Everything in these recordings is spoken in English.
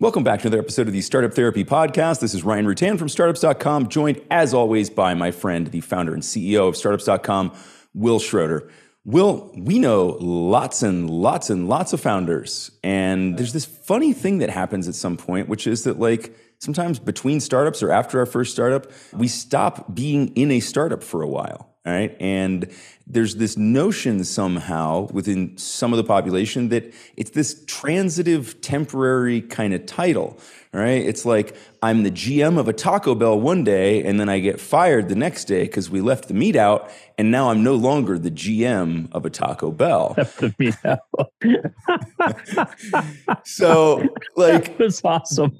Welcome back to another episode of the Startup Therapy Podcast. This is Ryan Rutan from startups.com, joined as always by my friend, the founder and CEO of startups.com, Wil Schroter. Wil, we know lots and lots and lots of founders. And there's this funny thing that happens at some point, which is that, like, sometimes between startups or after our first startup, we stop being in a startup for a while. All right. And there's this notion somehow within some of the population that it's this transitive, temporary kind of title. All right. It's like I'm the GM of a Taco Bell one day and then I get fired the next day because we left the meat out. And now I'm no longer the GM of a Taco Bell. Left the meat out. so, like, that's awesome.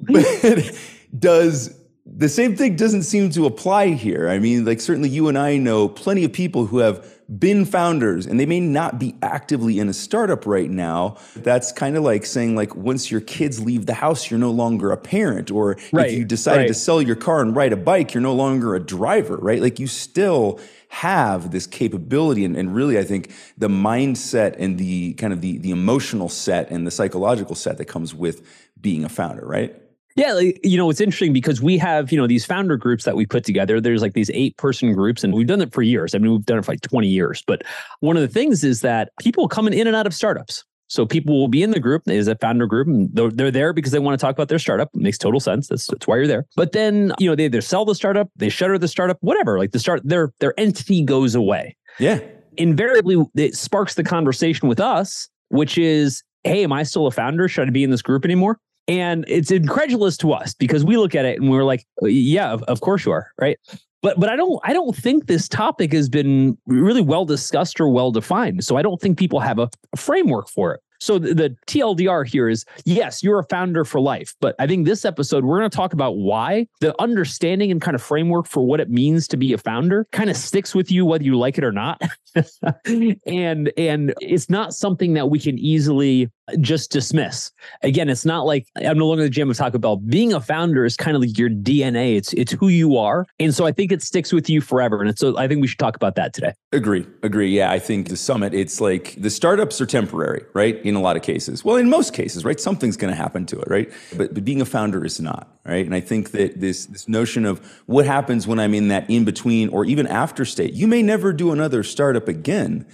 does the same thing doesn't seem to apply here. I mean, like certainly you and I know plenty of people who have been founders and they may not be actively in a startup right now. That's kind of like saying like once your kids leave the house, you're no longer a parent or right, if you decided right. to sell your car and ride a bike, you're no longer a driver, right? Like you still have this capability and, and really I think the mindset and the kind of the the emotional set and the psychological set that comes with being a founder, right? Yeah, like, you know, it's interesting because we have, you know, these founder groups that we put together. There's like these eight person groups, and we've done it for years. I mean, we've done it for like 20 years. But one of the things is that people coming in and out of startups. So people will be in the group is a founder group, and they're, they're there because they want to talk about their startup. It makes total sense. That's, that's why you're there. But then, you know, they either sell the startup, they shutter the startup, whatever. Like the start, their their entity goes away. Yeah. Invariably, it sparks the conversation with us, which is, hey, am I still a founder? Should I be in this group anymore? And it's incredulous to us because we look at it and we're like, yeah, of, course you are, right? But but I don't I don't think this topic has been really well discussed or well defined. So I don't think people have a, a framework for it. So the, the, TLDR here is yes, you're a founder for life. But I think this episode, we're going to talk about why the understanding and kind of framework for what it means to be a founder kind of sticks with you, whether you like it or not. and and it's not something that we can easily just dismiss. Again, it's not like I'm no longer the GM of Taco Bell. Being a founder is kind of like your DNA. It's it's who you are, and so I think it sticks with you forever. And so I think we should talk about that today. Agree, agree. Yeah, I think the summit. It's like the startups are temporary, right? In a lot of cases. Well, in most cases, right? Something's going to happen to it, right? But, but being a founder is not, right? And I think that this this notion of what happens when I'm in that in between or even after state. You may never do another startup again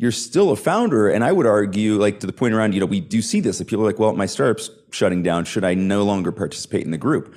you're still a founder. And I would argue, like to the point around, you know, we do see this. That people are like, well, my startup's shutting down. Should I no longer participate in the group?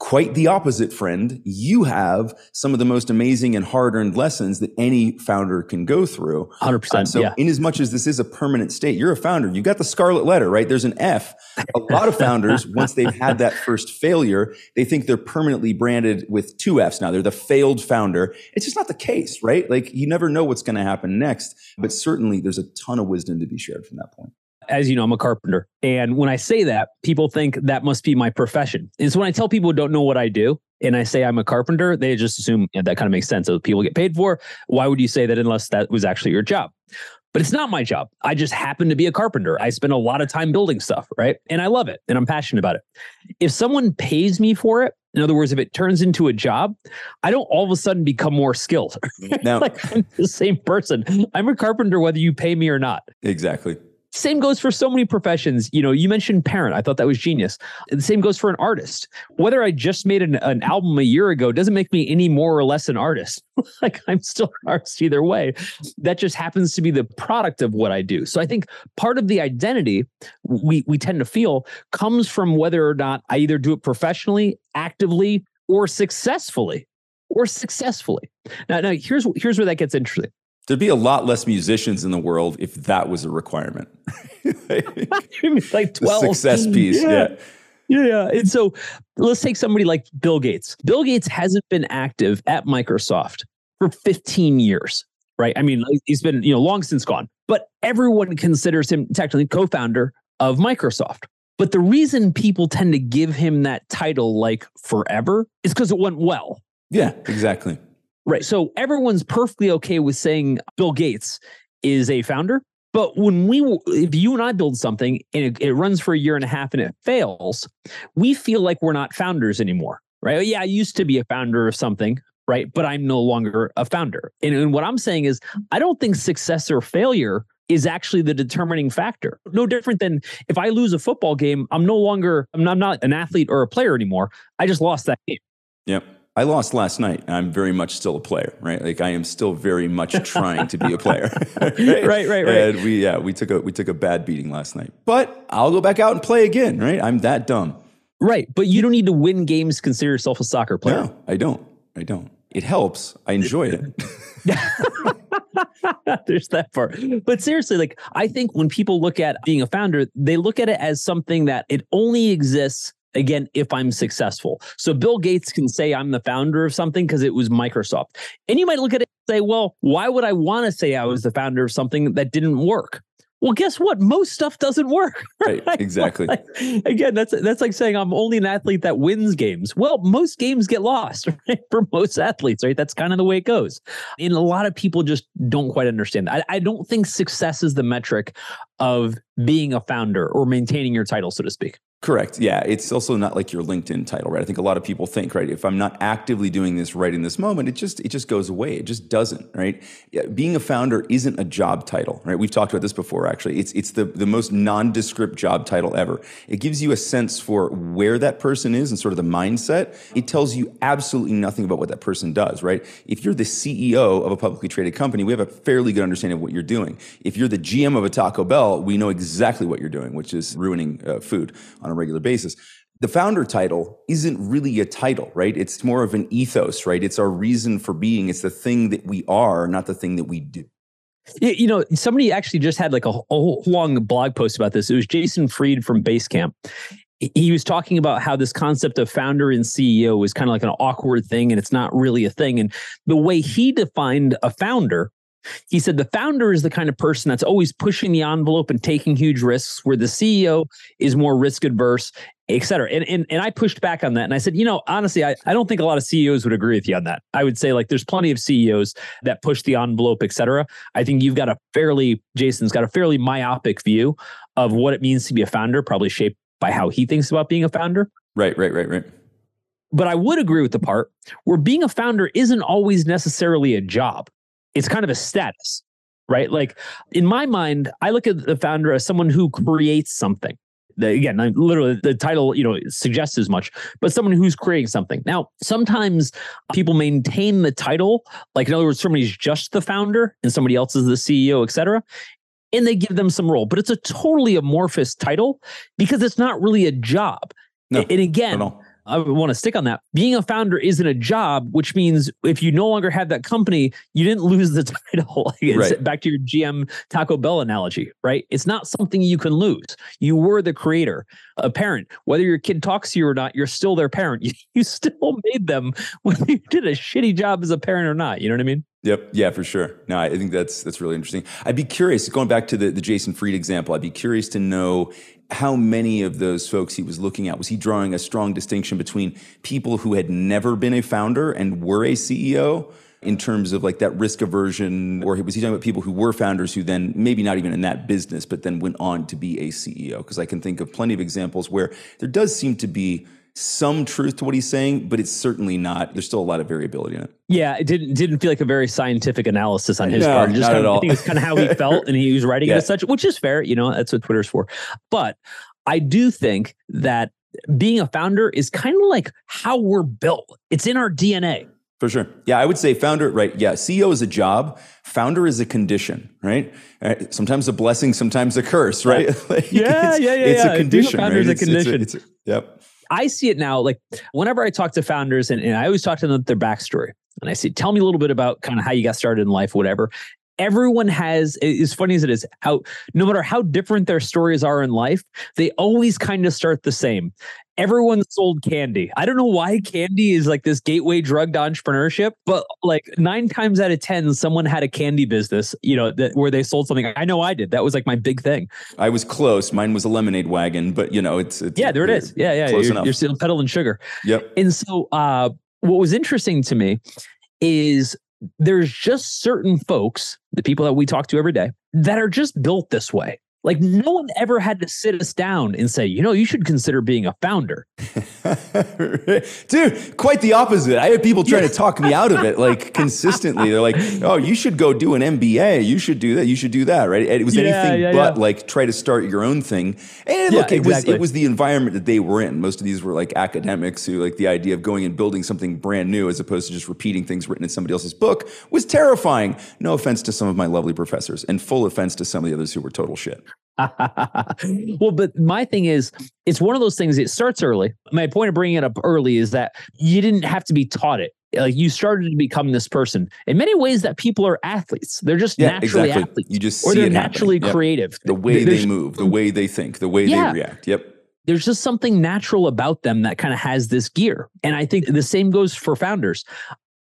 Quite the opposite, friend. You have some of the most amazing and hard earned lessons that any founder can go through. 100%. Um, so, yeah. in as much as this is a permanent state, you're a founder. You got the scarlet letter, right? There's an F. A lot of founders, once they've had that first failure, they think they're permanently branded with two Fs now. They're the failed founder. It's just not the case, right? Like, you never know what's going to happen next. But certainly, there's a ton of wisdom to be shared from that point as you know, I'm a carpenter. And when I say that, people think that must be my profession. And so when I tell people who don't know what I do and I say I'm a carpenter, they just assume yeah, that kind of makes sense. So people get paid for. Why would you say that unless that was actually your job? But it's not my job. I just happen to be a carpenter. I spend a lot of time building stuff, right? And I love it and I'm passionate about it. If someone pays me for it, in other words, if it turns into a job, I don't all of a sudden become more skilled. Now, like I'm the same person. I'm a carpenter whether you pay me or not. Exactly. Same goes for so many professions. You know, you mentioned parent. I thought that was genius. The same goes for an artist. Whether I just made an, an album a year ago doesn't make me any more or less an artist. like I'm still an artist either way. That just happens to be the product of what I do. So I think part of the identity we we tend to feel comes from whether or not I either do it professionally, actively, or successfully. Or successfully. Now, now here's here's where that gets interesting. There'd be a lot less musicians in the world if that was a requirement. like 12. The success piece. Yeah. yeah. Yeah. And so let's take somebody like Bill Gates. Bill Gates hasn't been active at Microsoft for 15 years, right? I mean, he's been, you know, long since gone, but everyone considers him technically co founder of Microsoft. But the reason people tend to give him that title like forever is because it went well. Yeah, exactly. Right. So everyone's perfectly okay with saying Bill Gates is a founder. But when we, if you and I build something and it, it runs for a year and a half and it fails, we feel like we're not founders anymore. Right. Yeah, I used to be a founder of something, right? But I'm no longer a founder. And, and, what I'm saying is, I don't think success or failure is actually the determining factor. No different than if I lose a football game, I'm no longer, I'm not, I'm not an athlete or a player anymore. I just lost that game. Yep. I lost last night. I'm very much still a player, right? Like I am still very much trying to be a player. right? right, right, right. And we yeah, we took a we took a bad beating last night. But I'll go back out and play again, right? I'm that dumb. Right. But you don't need to win games to consider yourself a soccer player. No, I don't. I don't. It helps. I enjoy it. There's that part. But seriously, like I think when people look at being a founder, they look at it as something that it only exists again if I'm successful. So Bill Gates can say I'm the founder of something because it was Microsoft. And you might look at it and say, well, why would I want to say I was the founder of something that didn't work? Well, guess what? Most stuff doesn't work. Right, exactly. Like, again, that's that's like saying I'm only an athlete that wins games. Well, most games get lost right? for most athletes, right? That's kind of the way it goes. And a lot of people just don't quite understand that. I, I don't think success is the metric of being a founder or maintaining your title, so to speak. Correct. Yeah. It's also not like your LinkedIn title, right? I think a lot of people think, right, if I'm not actively doing this right in this moment, it just it just goes away. It just doesn't, right? Being a founder isn't a job title, right? We've talked about this before actually. It's it's the the most nondescript job title ever. It gives you a sense for where that person is and sort of the mindset. It tells you absolutely nothing about what that person does, right? If you're the CEO of a publicly traded company, we have a fairly good understanding of what you're doing. If you're the GM of a Taco Bell, we know exactly what you're doing, which is ruining uh, food on a regular basis. The founder title isn't really a title, right? It's more of an ethos, right? It's our reason for being. It's the thing that we are, not the thing that we do. You know, somebody actually just had like a, whole long blog post about this. It was Jason Fried from Basecamp. He was talking about how this concept of founder and CEO is kind of like an awkward thing and it's not really a thing. And the way he defined a founder he said the founder is the kind of person that's always pushing the envelope and taking huge risks, where the CEO is more risk adverse, et cetera. And, and, and I pushed back on that. And I said, you know, honestly, I, I don't think a lot of CEOs would agree with you on that. I would say like there's plenty of CEOs that push the envelope, et cetera. I think you've got a fairly, Jason's got a fairly myopic view of what it means to be a founder, probably shaped by how he thinks about being a founder. Right, right, right, right. But I would agree with the part where being a founder isn't always necessarily a job it's kind of a status, right? Like in my mind, I look at the founder as someone who creates something. The, again, literally the title, you know, suggests as much, but someone who's creating something. Now, sometimes people maintain the title, like in other words, somebody's just the founder and somebody else is the CEO, et cetera. And they give them some role, but it's a totally amorphous title because it's not really a job. No, and again, I want to stick on that. Being a founder isn't a job, which means if you no longer have that company, you didn't lose the title. right. Back to your GM Taco Bell analogy, right? It's not something you can lose. You were the creator, a parent. Whether your kid talks to you or not, you're still their parent. You, you still made them whether you did a shitty job as a parent or not. You know what I mean? Yep. Yeah, for sure. No, I think that's that's really interesting. I'd be curious, going back to the, the Jason Fried example, I'd be curious to know how many of those folks he was looking at. Was he drawing a strong distinction between people who had never been a founder and were a CEO? in terms of like that risk aversion, or was he talking about people who were founders who then maybe not even in that business, but then went on to be a CEO? Because I can think of plenty of examples where there does seem to be some truth to what he's saying, but it's certainly not. There's still a lot of variability in it. Yeah, it didn't didn't feel like a very scientific analysis on his no, part. Just not kind of, at all. I think it's kind of how he felt, and he was writing yeah. it as such, which is fair. You know, that's what Twitter's for. But I do think that being a founder is kind of like how we're built. It's in our DNA. For sure. Yeah, I would say founder, right? Yeah, CEO is a job, founder is a condition, right? right? Sometimes a blessing, sometimes a curse, right? like yeah, yeah, yeah. It's yeah. a condition. Being a founder right? is a condition. It's a, it's a, yep. I see it now. Like whenever I talk to founders, and, and I always talk to them their backstory, and I say, "Tell me a little bit about kind of how you got started in life, whatever." Everyone has, as funny as it is, how no matter how different their stories are in life, they always kind of start the same. Everyone sold candy. I don't know why candy is like this gateway drug to entrepreneurship, but like nine times out of 10, someone had a candy business, you know, that where they sold something. I know I did. That was like my big thing. I was close. Mine was a lemonade wagon, but you know, it's, it's yeah, there it is. Yeah, yeah. Close you're, enough. you're still peddling sugar. Yep. And so, uh, what was interesting to me is there's just certain folks, the people that we talk to every day, that are just built this way. Like no one ever had to sit us down and say, you know, you should consider being a founder. Dude, quite the opposite. I had people trying to talk me out of it like consistently. They're like, oh, you should go do an MBA. You should do that. You should do that. Right. It was yeah, anything yeah, but like try to start your own thing. And look, it exactly. was it was the environment that they were in. Most of these were like academics who like the idea of going and building something brand new as opposed to just repeating things written in somebody else's book was terrifying. No offense to some of my lovely professors and full offense to some of the others who were total shit. well, but my thing is, it's one of those things. It starts early. My point of bringing it up early is that you didn't have to be taught it. Like you started to become this person. In many ways, that people are athletes. They're just yeah, naturally exactly. athletes. You just or they're naturally yep. creative. The way There's, they move, the way they think, the way yeah. they react. Yep there's just something natural about them that kind of has this gear. And I think the same goes for founders.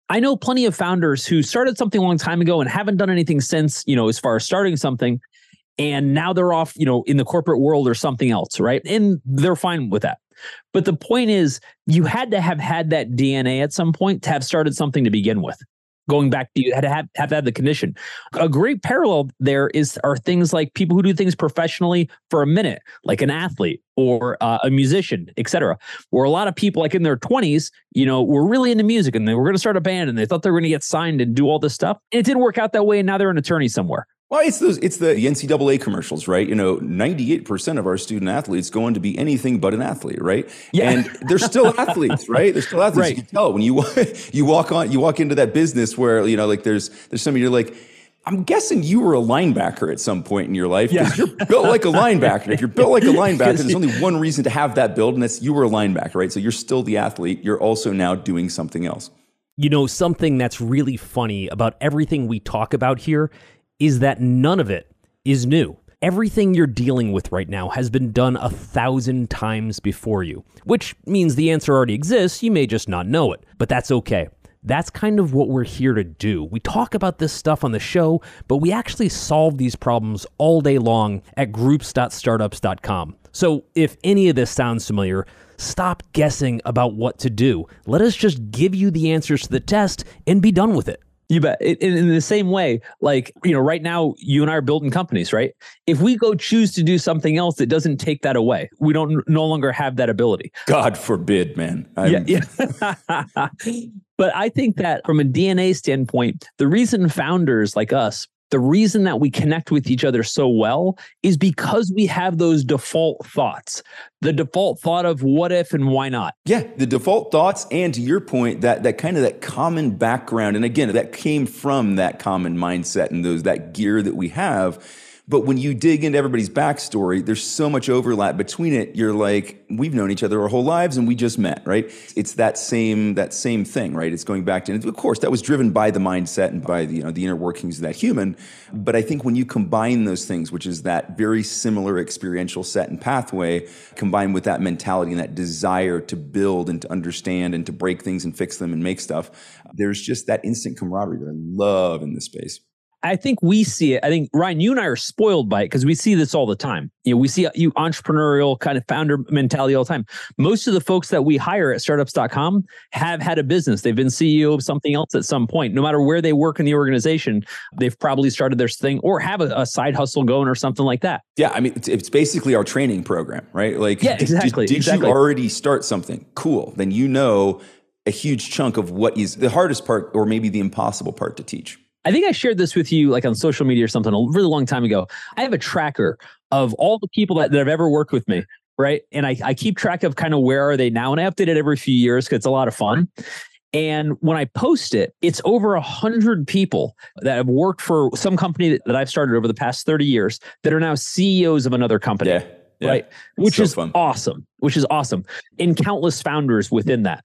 I know plenty of founders who started something a long time ago and haven't done anything since, you know, as far as starting something and now they're off, you know, in the corporate world or something else, right? And they're fine with that. But the point is, you had to have had that DNA at some point to have started something to begin with. Going back to you had to have, have had the condition. A great parallel there is are things like people who do things professionally for a minute, like an athlete or uh, a musician, etc. Where a lot of people, like in their twenties, you know, were really into music and they were going to start a band and they thought they were going to get signed and do all this stuff. And it didn't work out that way, and now they're an attorney somewhere. Well, it's those it's the NCAA commercials, right? You know, 98% of our student athletes go on to be anything but an athlete, right? Yeah. And they're still athletes, right? They're still athletes. Right. You can tell when you you walk on you walk into that business where, you know, like there's there's somebody you're like, I'm guessing you were a linebacker at some point in your life because yeah. you're built like a linebacker. if you're built like a linebacker, there's only one reason to have that build, and that's you were a linebacker, right? So you're still the athlete. You're also now doing something else. You know, something that's really funny about everything we talk about here is that none of it is new. Everything you're dealing with right now has been done a thousand times before you, which means the answer already exists. You may just not know it, but that's okay. That's kind of what we're here to do. We talk about this stuff on the show, but we actually solve these problems all day long at groups.startups.com. So if any of this sounds familiar, stop guessing about what to do. Let us just give you the answers to the test and be done with it. You bet. In, in, the same way, like, you know, right now, you and I are building companies, right? If we go choose to do something else, it doesn't take that away. We don't no longer have that ability. God forbid, man. I'm... Yeah. yeah. but I think that from a DNA standpoint, the reason founders like us the reason that we connect with each other so well is because we have those default thoughts. The default thought of what if and why not. Yeah the default thoughts and to your point that that kind of that common background and again that came from that common mindset and those that gear that we have but when you dig into everybody's backstory, there's so much overlap between it. You're like, we've known each other our whole lives and we just met, right? It's that same that same thing, right? It's going back to, and of course, that was driven by the mindset and by the you know the inner workings of that human. But I think when you combine those things, which is that very similar experiential set and pathway, combined with that mentality and that desire to build and to understand and to break things and fix them and make stuff, there's just that instant camaraderie that I love in this space. I think we see it. I think Ryan, you and I are spoiled by it because we see this all the time. You know, we see uh, you entrepreneurial kind of founder mentality all the time. Most of the folks that we hire at startups.com have had a business. They've been CEO of something else at some point. No matter where they work in the organization, they've probably started their thing or have a, a side hustle going or something like that. Yeah, I mean, it's, it's basically our training program, right? Like, yeah, exactly. Did, did exactly. you already start something? Cool. Then you know a huge chunk of what is the hardest part, or maybe the impossible part to teach. I think I shared this with you like on social media or something a really long time ago. I have a tracker of all the people that, that have ever worked with me, right? And I, I keep track of kind of where are they now. And I update it every few years because it's a lot of fun. And when I post it, it's over a hundred people that have worked for some company that, I've started over the past 30 years that are now CEOs of another company. Yeah. yeah. Right. Which so is fun. awesome. Which is awesome. And countless founders within that.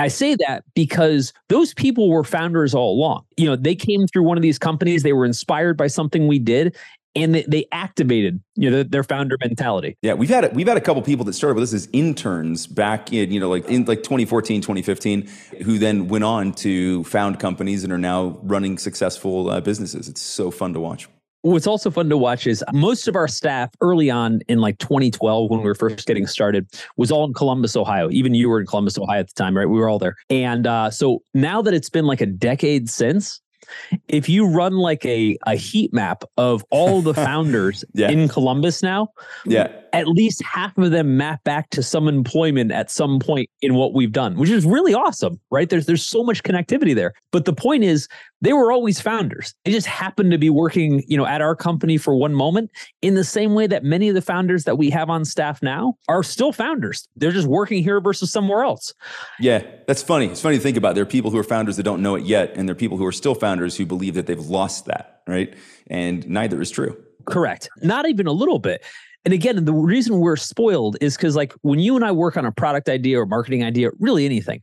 I say that because those people were founders all along. You know, they came through one of these companies, they were inspired by something we did, and they, activated you know their founder mentality. Yeah we've had a, we've had a couple people that started with us as interns back in you know like in like 2014 2015 who then went on to found companies and are now running successful uh, businesses. It's so fun to watch What's also fun to watch is most of our staff early on in like 2012, when we were first getting started, was all in Columbus, Ohio. Even you were in Columbus, Ohio at the time, right? We were all there. And uh, so now that it's been like a decade since, if you run like a, a heat map of all the founders Yeah. in Columbus now, Yeah. At least half of them map back to some employment at some point in what we've done, which is really awesome, right? There's there's so much connectivity there. But the point is, they were always founders. They just happened to be working, you know, at our company for one moment, in the same way that many of the founders that we have on staff now are still founders. They're just working here versus somewhere else. Yeah, that's funny. It's funny to think about. There are people who are founders that don't know it yet, and there are people who are still founders who believe that they've lost that, right? And neither is true. Correct. Not even a little bit. And again, the reason we're spoiled is because, like, when you and I work on a product idea or marketing idea, really anything,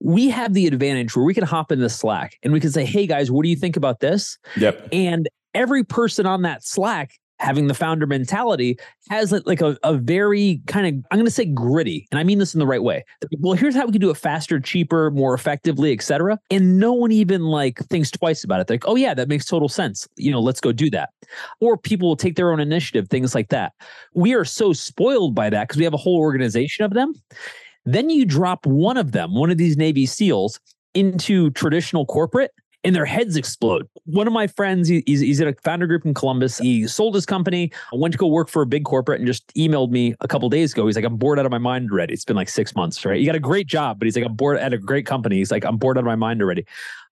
we have the advantage where we can hop in the Slack and we can say, hey guys, what do you think about this? Yep. And every person on that Slack having the founder mentality has like a, a very kind of i'm going to say gritty and i mean this in the right way. Well here's how we can do it faster cheaper more effectively etc and no one even like thinks twice about it. They're like oh yeah that makes total sense. You know let's go do that. Or people will take their own initiative things like that. We are so spoiled by that because we have a whole organization of them. Then you drop one of them one of these navy seals into traditional corporate and their heads explode. One of my friends, he- he's, he's at a founder group in Columbus. He sold his company, went to go work for a big corporate, and just emailed me a couple days ago. He's like, I'm bored out of my mind already. It's been like six months, right? You got a great job, but he's like, I'm bored at a great company. He's like, I'm bored out of my mind already.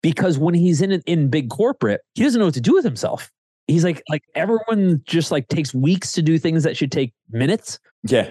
Because when he's in in big corporate, he doesn't know what to do with himself. He's like, like everyone just like takes weeks to do things that should take minutes. Yeah.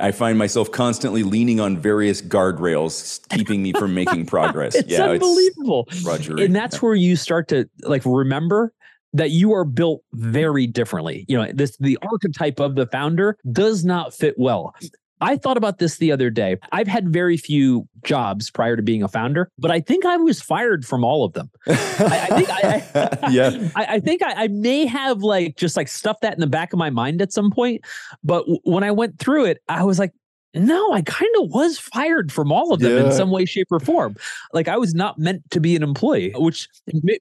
I find myself constantly leaning on various guardrails, keeping me from making progress. It's yeah, unbelievable. It's drudgery. and that's where you start to like remember that you are built very differently. You know, this the archetype of the founder does not fit well. I thought about this the other day. I've had very few jobs prior to being a founder, but I think I was fired from all of them. I, I think I, I yeah. I, I think I, I may have like just like stuffed that in the back of my mind at some point. But w- when I went through it, I was like, no, I kind of was fired from all of them Yeah. in some way, shape, or form. Like I was not meant to be an employee, which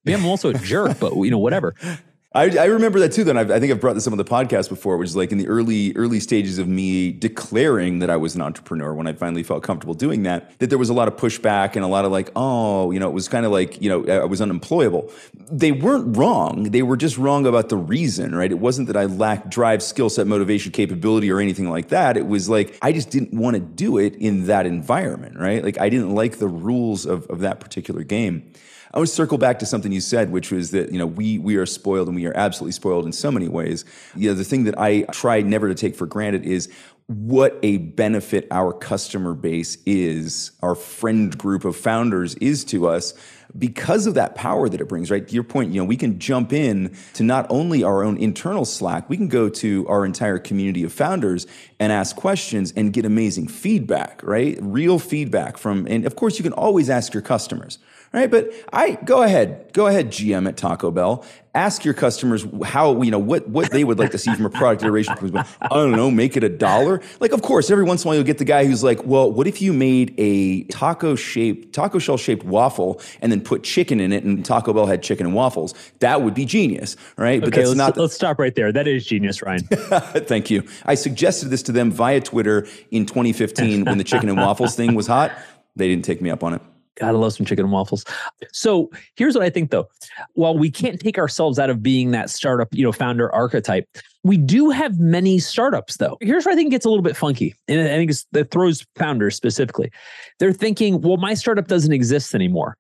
I'm also a jerk, but you know, whatever. I, I remember that too. Then I think I've brought this up on the podcast before, which is like in the early early stages of me declaring that I was an entrepreneur. When I finally felt comfortable doing that, that there was a lot of pushback and a lot of like, oh, you know, it was kind of like you know I was unemployable. They weren't wrong. They were just wrong about the reason, right? It wasn't that I lacked drive, skill set, motivation, capability, or anything like that. It was like I just didn't want to do it in that environment, right? Like I didn't like the rules of of that particular game. I want to circle back to something you said, which was that you know we we are spoiled and we are absolutely spoiled in so many ways. You know, the thing that I try never to take for granted is what a benefit our customer base is, our friend group of founders is to us because of that power that it brings, right? To your point, you know, we can jump in to not only our own internal Slack, we can go to our entire community of founders and ask questions and get amazing feedback, right? Real feedback from, and of course, you can always ask your customers, right? But I go ahead, go ahead, GM at Taco Bell. Ask your customers how you know what what they would like to see from a product iteration. I don't know, make it a dollar. Like, of course, every once in a while you'll get the guy who's like, "Well, what if you made a taco shaped, taco shell shaped waffle and then put chicken in it, and Taco Bell had chicken and waffles? That would be genius, right?" But that's let's, not. let's stop right there. That is genius, Ryan. Thank you. I suggested this to them via Twitter in 2015 when the chicken and waffles thing was hot. They didn't take me up on it. Gotta love some chicken and waffles. So here's what I think though. While we can't take ourselves out of being that startup, you know, founder archetype, we do have many startups though. Here's where I think it gets a little bit funky. And I think it's, that throws founders specifically. They're thinking, well, my startup doesn't exist anymore.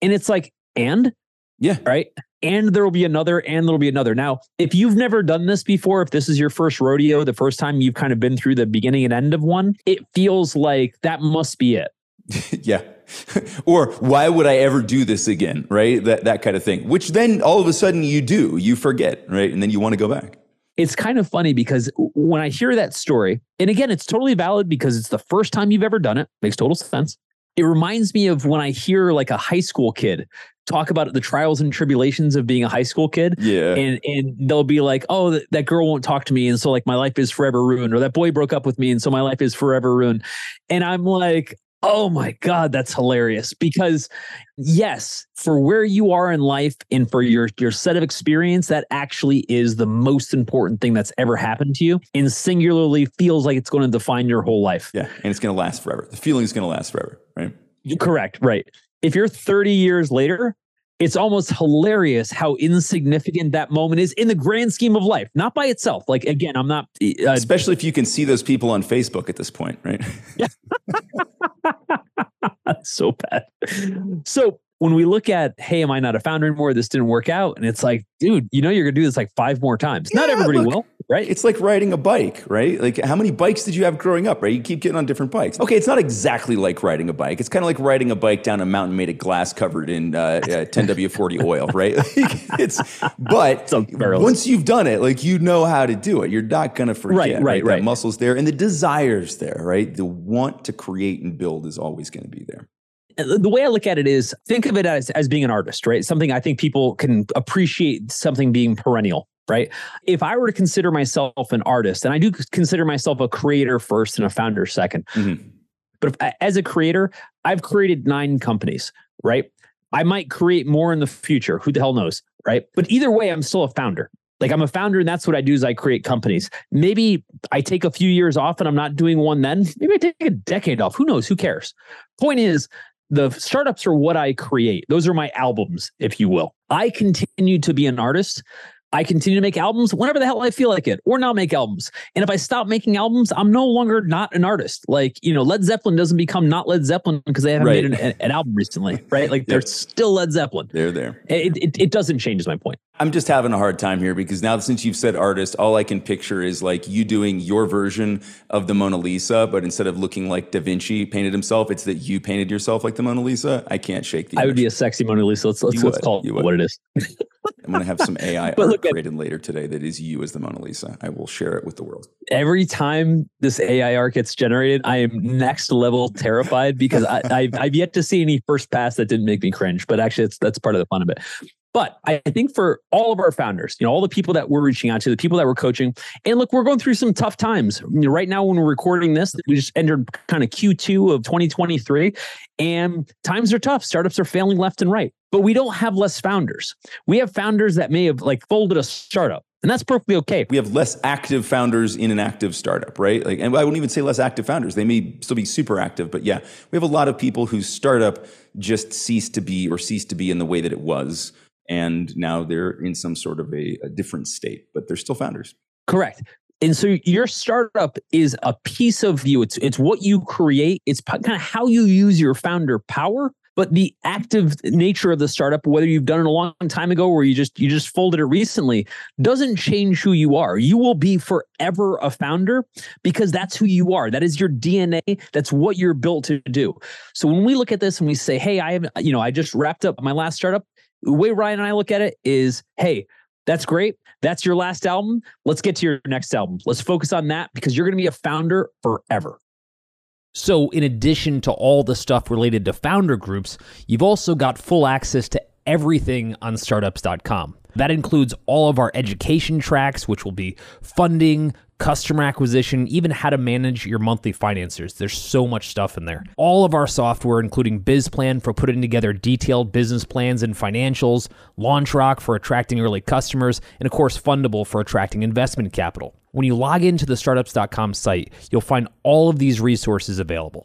And it's like, and Yeah. right? And there will be another, and there'll be another. Now, if you've never done this before, if this is your first rodeo, the first time you've kind of been through the beginning and end of one, it feels like that must be it. yeah. or why would I ever do this again? Right? That that kind of thing. Which then all of a sudden you do, you forget, right? And then you want to go back. it's kind of funny because when I hear that story, and again, it's totally valid because it's the first time you've ever done it, makes total sense. It reminds me of when I hear like a high school kid talk about the trials and tribulations of being a high school kid. Yeah. And and they'll be like, oh, that, that girl won't talk to me, and so like my life is forever ruined, or that boy broke up with me, and so my life is forever ruined. And I'm like, oh my god, that's hilarious because yes, for where you are in life and for your your set of experience, that actually is the most important thing that's ever happened to you, and singularly feels like it's going to define your whole life. yeah. And it's gonna last forever. The feeling is gonna last forever, right? Correct, right. If you're 30 years later, it's almost hilarious how insignificant that moment is in the grand scheme of life, not by itself. Like again, I'm not uh, especially if you can see those people on Facebook at this point, right? Yeah. so bad. So when we look at, hey, am I not a founder anymore? This didn't work out. And it's like, dude, you know, you're going to do this like five more times. Yeah, not everybody look, will, right? It's like riding a bike, right? Like, how many bikes did you have growing up, right? You keep getting on different bikes. Okay, it's not exactly like riding a bike. It's kind of like riding a bike down a mountain made of glass covered in uh, uh, 10W40 oil, right? Like, it's, but once you've done it, like, you know how to do it. You're not going to forget, right? Right, right. That muscle's there and the desire's there, right? The want to create and build is always going to be there the way I look at it is think of it as, as being an artist, right? Something I think people can appreciate something being perennial, right? If I were to consider myself an artist, and I do consider myself a creator first and a founder 2nd mm-hmm. but if, as a creator, I've created nine companies, right? I might create more in the future. Who the hell knows, right? But either way, I'm still a founder. Like I'm a founder, and that's what I do is I create companies. Maybe I take a few years off and I'm not doing one then. Maybe I take a decade off. Who knows? Who cares? Point is, the startups are what I create. Those are my albums, if you will. I continue to be an artist. I continue to make albums whenever the hell I feel like it, or not make albums. And if I stop making albums, I'm no longer not an artist. Like, you know, Led Zeppelin doesn't become not Led Zeppelin because they haven't right. made an, an, album recently, right? Like, they're still Led Zeppelin. They're there. It, it, it doesn't change, is my point. I'm just having a hard time here because now since you've said artist, all I can picture is like you doing your version of the Mona Lisa, but instead of looking like Da Vinci painted himself, it's that you painted yourself like the Mona Lisa. I can't shake the. I would be a sexy Mona Lisa. Let's let's, let's call it what it is. I'm going to have some AI art created at, later today that is you as the Mona Lisa. I will share it with the world. Every time this AI art gets generated, I am next level terrified because I, I've, I've yet to see any first pass that didn't make me cringe. But actually, it's that's part of the fun of it. But I think for all of our founders, you know, all the people that we're reaching out to, the people that we're coaching, and look, we're going through some tough times. You know, right now, when we're recording this, we just entered kind of Q2 of 2023, and times are tough. Startups are failing left and right, but we don't have less founders. We have founders that may have like folded a startup. And that's perfectly okay. We have less active founders in an active startup, right? Like, and I wouldn't even say less active founders. They may still be super active, but yeah, we have a lot of people whose startup just ceased to be or ceased to be in the way that it was and now they're in some sort of a, a different state, but they're still founders. Correct. And so your startup is a piece of you. It's it's what you create. It's kind of how you use your founder power. But the active nature of the startup, whether you've done it a long time ago or you just you just folded it recently, doesn't change who you are. You will be forever a founder because that's who you are. That is your DNA. That's what you're built to do. So when we look at this and we say, "Hey, I have you know I just wrapped up my last startup," the way Ryan and I look at it is, hey, that's great. That's your last album. Let's get to your next album. Let's focus on that because you're going to be a founder forever. So, in addition to all the stuff related to founder groups, you've also got full access to everything on startups.com. That includes all of our education tracks, which will be funding, customer acquisition, even how to manage your monthly financiers. There's so much stuff in there. All of our software, including BizPlan for putting together detailed business plans and financials, LaunchRock for attracting early customers, and of course, Fundable for attracting investment capital. When you log into the startups.com site, you'll find all of these resources available.